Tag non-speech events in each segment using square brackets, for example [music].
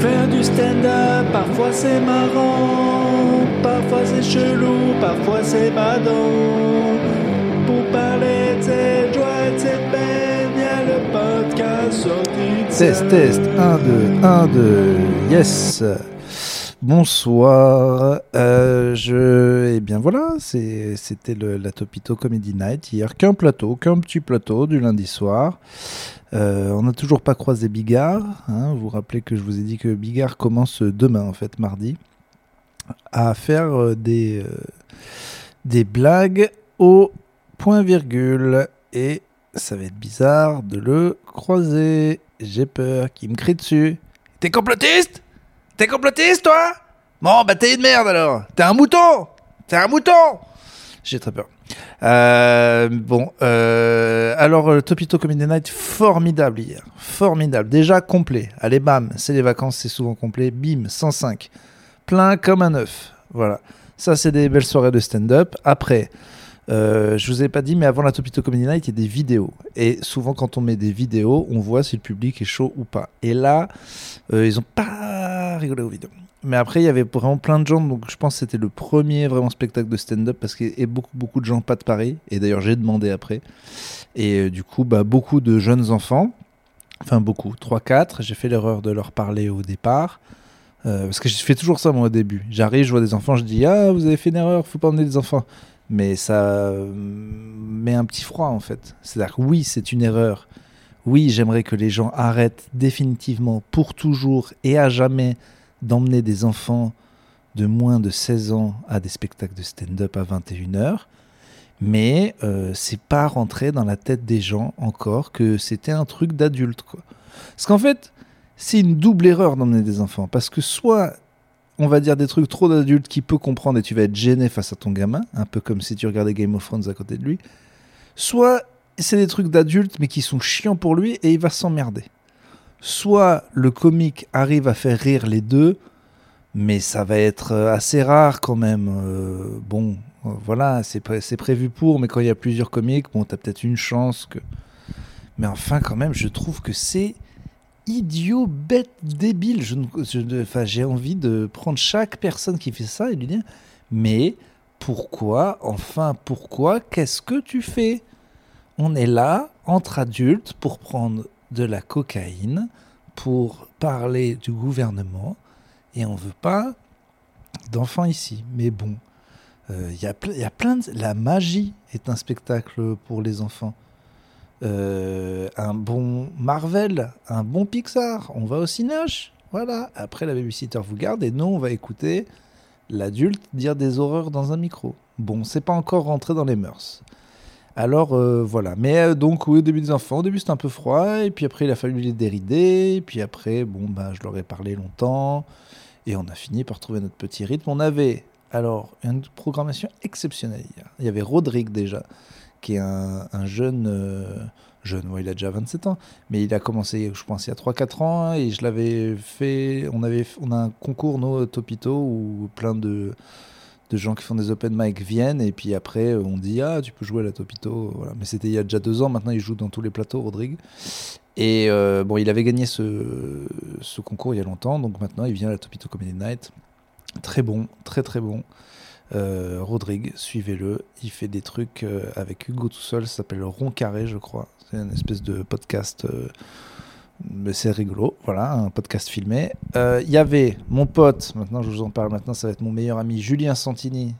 Faire du stand-up, parfois c'est marrant, parfois c'est chelou, parfois c'est badant. Pour parler de cette joie, de cette peine, y a le podcast sorti Test, test, 1, 2, 1, 2, yes. Bonsoir, euh, je... Eh bien voilà, c'était la Topito Comedy Night hier, qu'un plateau, qu'un petit plateau du lundi soir. Euh, on n'a toujours pas croisé Bigard, hein, vous vous rappelez que je vous ai dit que Bigard commence demain en fait, mardi, à faire euh, des, euh, des blagues au point virgule et ça va être bizarre de le croiser. J'ai peur qu'il me crie dessus. T'es complotiste T'es complotiste, toi? Bon, bah t'es une merde alors. T'es un mouton T'es un mouton J'ai très peur. Euh, bon, euh, alors euh, Topito Comedy Night, formidable hier. Formidable. Déjà complet. Allez, bam, c'est les vacances, c'est souvent complet. Bim, 105. Plein comme un œuf. Voilà. Ça, c'est des belles soirées de stand-up. Après, euh, je vous ai pas dit, mais avant la Topito Comedy Night, il y a des vidéos. Et souvent, quand on met des vidéos, on voit si le public est chaud ou pas. Et là, euh, ils ont pas rigolé aux vidéos. Mais après, il y avait vraiment plein de gens. Donc, je pense que c'était le premier vraiment spectacle de stand-up parce qu'il y a beaucoup, beaucoup de gens pas de Paris. Et d'ailleurs, j'ai demandé après. Et euh, du coup, bah, beaucoup de jeunes enfants. Enfin, beaucoup. 3-4. J'ai fait l'erreur de leur parler au départ. Euh, parce que je fais toujours ça, moi, au début. J'arrive, je vois des enfants, je dis Ah, vous avez fait une erreur, faut pas emmener des enfants mais ça euh, met un petit froid en fait. C'est-à-dire que oui, c'est une erreur. Oui, j'aimerais que les gens arrêtent définitivement, pour toujours et à jamais, d'emmener des enfants de moins de 16 ans à des spectacles de stand-up à 21h. Mais euh, c'est pas rentré dans la tête des gens encore que c'était un truc d'adulte. Parce qu'en fait, c'est une double erreur d'emmener des enfants. Parce que soit on va dire des trucs trop d'adultes qui peut comprendre et tu vas être gêné face à ton gamin, un peu comme si tu regardais Game of Thrones à côté de lui. Soit c'est des trucs d'adultes mais qui sont chiants pour lui et il va s'emmerder. Soit le comique arrive à faire rire les deux, mais ça va être euh, assez rare quand même. Euh, bon, euh, voilà, c'est pré- c'est prévu pour, mais quand il y a plusieurs comiques, bon, t'as peut-être une chance que. Mais enfin, quand même, je trouve que c'est idiot, bête, débile. Je, j'ai envie de prendre chaque personne qui fait ça et lui dire Mais pourquoi, enfin, pourquoi, qu'est-ce que tu fais? On est là, entre adultes, pour prendre de la cocaïne, pour parler du gouvernement, et on veut pas d'enfants ici. Mais bon, euh, il y, a ple- il y a plein de. La magie est un spectacle pour les enfants. Euh, un bon Marvel, un bon Pixar, on va au Cinoche. Voilà. Après, la babysitter vous garde et nous, on va écouter l'adulte dire des horreurs dans un micro. Bon, c'est pas encore rentré dans les mœurs. Alors euh, voilà. Mais euh, donc, oui, au début des enfants, au début c'était un peu froid, et puis après, il a fallu les dérider, et puis après, bon, bah, je leur ai parlé longtemps, et on a fini par trouver notre petit rythme. On avait alors une programmation exceptionnelle hier. Il y avait Rodrigue déjà qui est un, un jeune, euh, jeune, ouais, il a déjà 27 ans, mais il a commencé, je pense, il y a 3-4 ans, hein, et je l'avais fait, on, avait, on a un concours, nous, Topito, où plein de, de gens qui font des open mic viennent, et puis après, on dit, ah, tu peux jouer à la Topito, voilà. Mais c'était il y a déjà deux ans, maintenant il joue dans tous les plateaux, Rodrigue. Et euh, bon, il avait gagné ce, concours il y a longtemps, donc maintenant il vient à la Topito Comedy Night. Très bon, très très bon. Euh, Rodrigue, suivez-le. Il fait des trucs euh, avec Hugo tout seul. Ça s'appelle Rond Carré, je crois. C'est une espèce de podcast. Euh, mais c'est rigolo. Voilà, un podcast filmé. Euh, Il y avait mon pote, maintenant je vous en parle, maintenant ça va être mon meilleur ami, Julien Santini,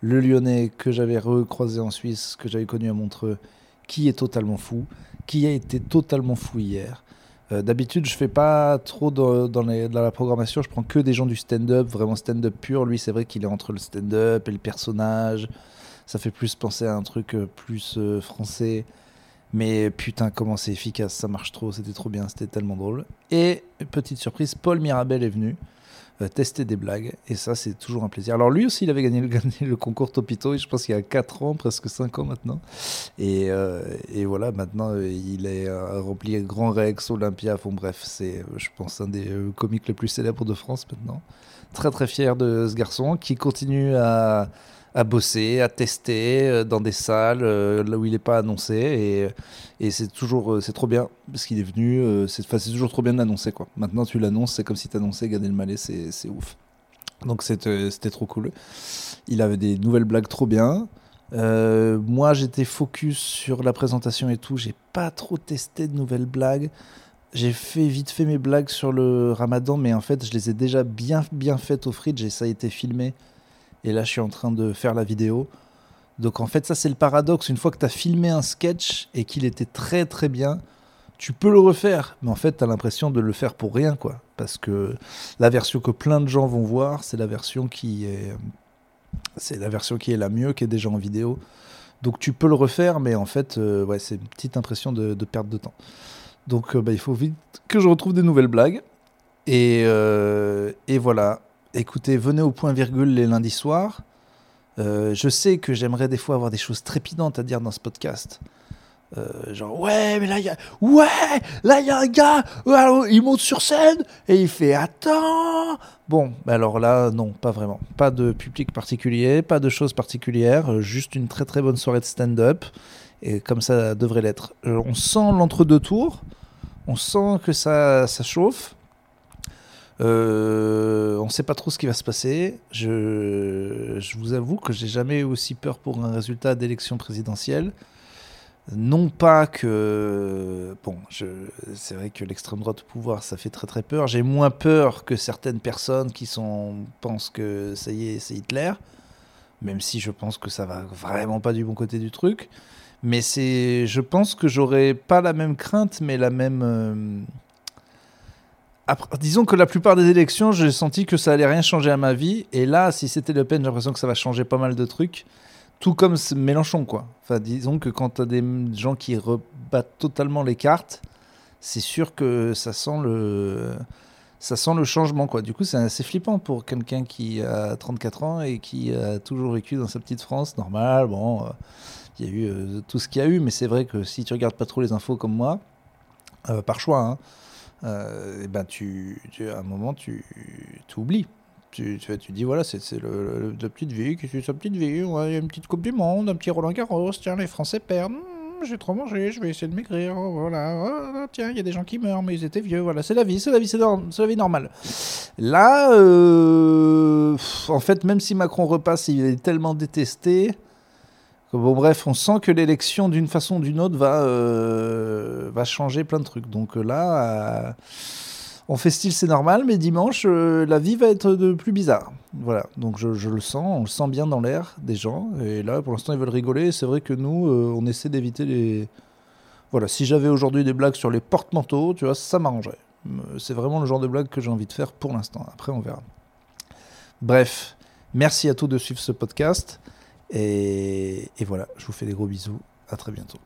le Lyonnais que j'avais recroisé en Suisse, que j'avais connu à Montreux, qui est totalement fou, qui a été totalement fou hier. Euh, D'habitude, je fais pas trop dans, la programmation, je prends que des gens du stand-up, vraiment stand-up pur. Lui, c'est vrai qu'il est entre le stand-up et le personnage. Ça fait plus penser à un truc euh, plus euh, français. Mais putain, comment c'est efficace, ça marche trop, c'était trop bien, c'était tellement drôle. Et petite surprise, Paul Mirabel est venu euh, tester des blagues, et ça, c'est toujours un plaisir. Alors lui aussi, il avait gagné le, [laughs] concours Topito, je pense qu'il y a 4 ans, presque 5 ans maintenant. Et, euh, voilà, maintenant, euh, il est rempli Grand Rex, Olympia, bon bref, c'est, je pense, un des comiques les plus célèbres de France maintenant. Très très fier de ce garçon qui continue à, à bosser, à tester euh, dans des salles euh, là où il n'est pas annoncé et, et c'est toujours euh, c'est trop bien parce qu'il est venu euh, c'est toujours trop bien de l'annoncer quoi. Maintenant tu l'annonces c'est comme si tu annonçais Gad Elmaleh c'est ouf. Donc c'était trop cool. Il avait des nouvelles blagues trop bien. Euh, moi j'étais focus sur la présentation et tout, j'ai pas trop testé de nouvelles blagues. J'ai fait vite fait mes blagues sur le Ramadan mais en fait je les ai déjà bien bien faites au fridge et ça a été filmé. Et là, je suis en train de faire la vidéo. Donc, en fait, ça, c'est le paradoxe. Une fois que tu as filmé un sketch et qu'il était très, très bien, tu peux le refaire. Mais en fait, tu as l'impression de le faire pour rien, quoi. Parce que la version que plein de gens vont voir, c'est la version qui est. C'est la version qui est la mieux, qui est déjà en vidéo. Donc, tu peux le refaire, mais en fait, euh, ouais, c'est une petite impression de, perte de temps. Donc, euh, bah, il faut vite que je retrouve des nouvelles blagues. Et, euh, et voilà. Écoutez, venez au point virgule les lundis soirs. Euh, je sais que j'aimerais des fois avoir des choses trépidantes à dire dans ce podcast. Euh, genre, ouais, mais là, il y a... Ouais, là, il y a un gars, euh, il monte sur scène et il fait Attends Bon, bah alors là, non, pas vraiment. Pas de public particulier, pas de choses particulières, juste une très très bonne soirée de stand-up. Et comme ça devrait l'être. On sent l'entre-deux tours, on sent que ça, ça chauffe. Euh, on ne sait pas trop ce qui va se passer. Je, je vous avoue que j'ai jamais eu aussi peur pour un résultat d'élection présidentielle. Non pas que... Bon, c'est vrai que l'extrême droite au pouvoir, ça fait très très peur. J'ai moins peur que certaines personnes qui sont, pensent que ça y est, c'est Hitler. Même si je pense que ça va vraiment pas du bon côté du truc. Mais c'est, je pense que j'aurais pas la même crainte, mais la même... euh, disons que la plupart des élections, j'ai senti que ça allait rien changer à ma vie. Et là, si c'était Le Pen, j'ai l'impression que ça va changer pas mal de trucs. Tout comme Mélenchon, quoi. Enfin, disons que quand tu as des gens qui rebattent totalement les cartes, c'est sûr que ça sent le, ça sent le changement, quoi. Du coup, c'est assez flippant pour quelqu'un qui a 34 ans et qui a toujours vécu dans sa petite France. Normal, bon, euh, il y a eu euh, tout ce qu'il y a eu, mais c'est vrai que si tu regardes pas trop les infos comme moi, euh, par choix, hein, euh, eh ben tu, tu- à un moment tu, oublies. Tu, tu, tu dis voilà, c'est le, le- la petite vie, qui c'est sa petite vie, il y a une petite Coupe du Monde, un petit Roland Garros, tiens, les Français perdent, Hmm, j'ai trop mangé, je vais essayer de maigrir, oh, voilà, oh, tiens, il y a des gens qui meurent, mais ils étaient vieux, voilà, c'est la vie, c'est la vie, c'est la vie normale. Là, euh, en fait, même si Macron repasse, il est tellement détesté. Bon, bref, on sent que l'élection, d'une façon ou d'une autre, va, euh, changer plein de trucs. Donc euh, là, euh, on fait style, c'est normal, mais dimanche, la vie va être de plus bizarre. Voilà, donc je, le sens, on le sent bien dans l'air des gens. Et là, pour l'instant, ils veulent rigoler. C'est vrai que nous, on essaie d'éviter les. Voilà, si j'avais aujourd'hui des blagues sur les porte-manteaux, tu vois, ça m'arrangerait. C'est vraiment le genre de blague que j'ai envie de faire pour l'instant. Après, on verra. Bref, merci à tous de suivre ce podcast. Et, voilà, je vous fais des gros bisous. À très bientôt.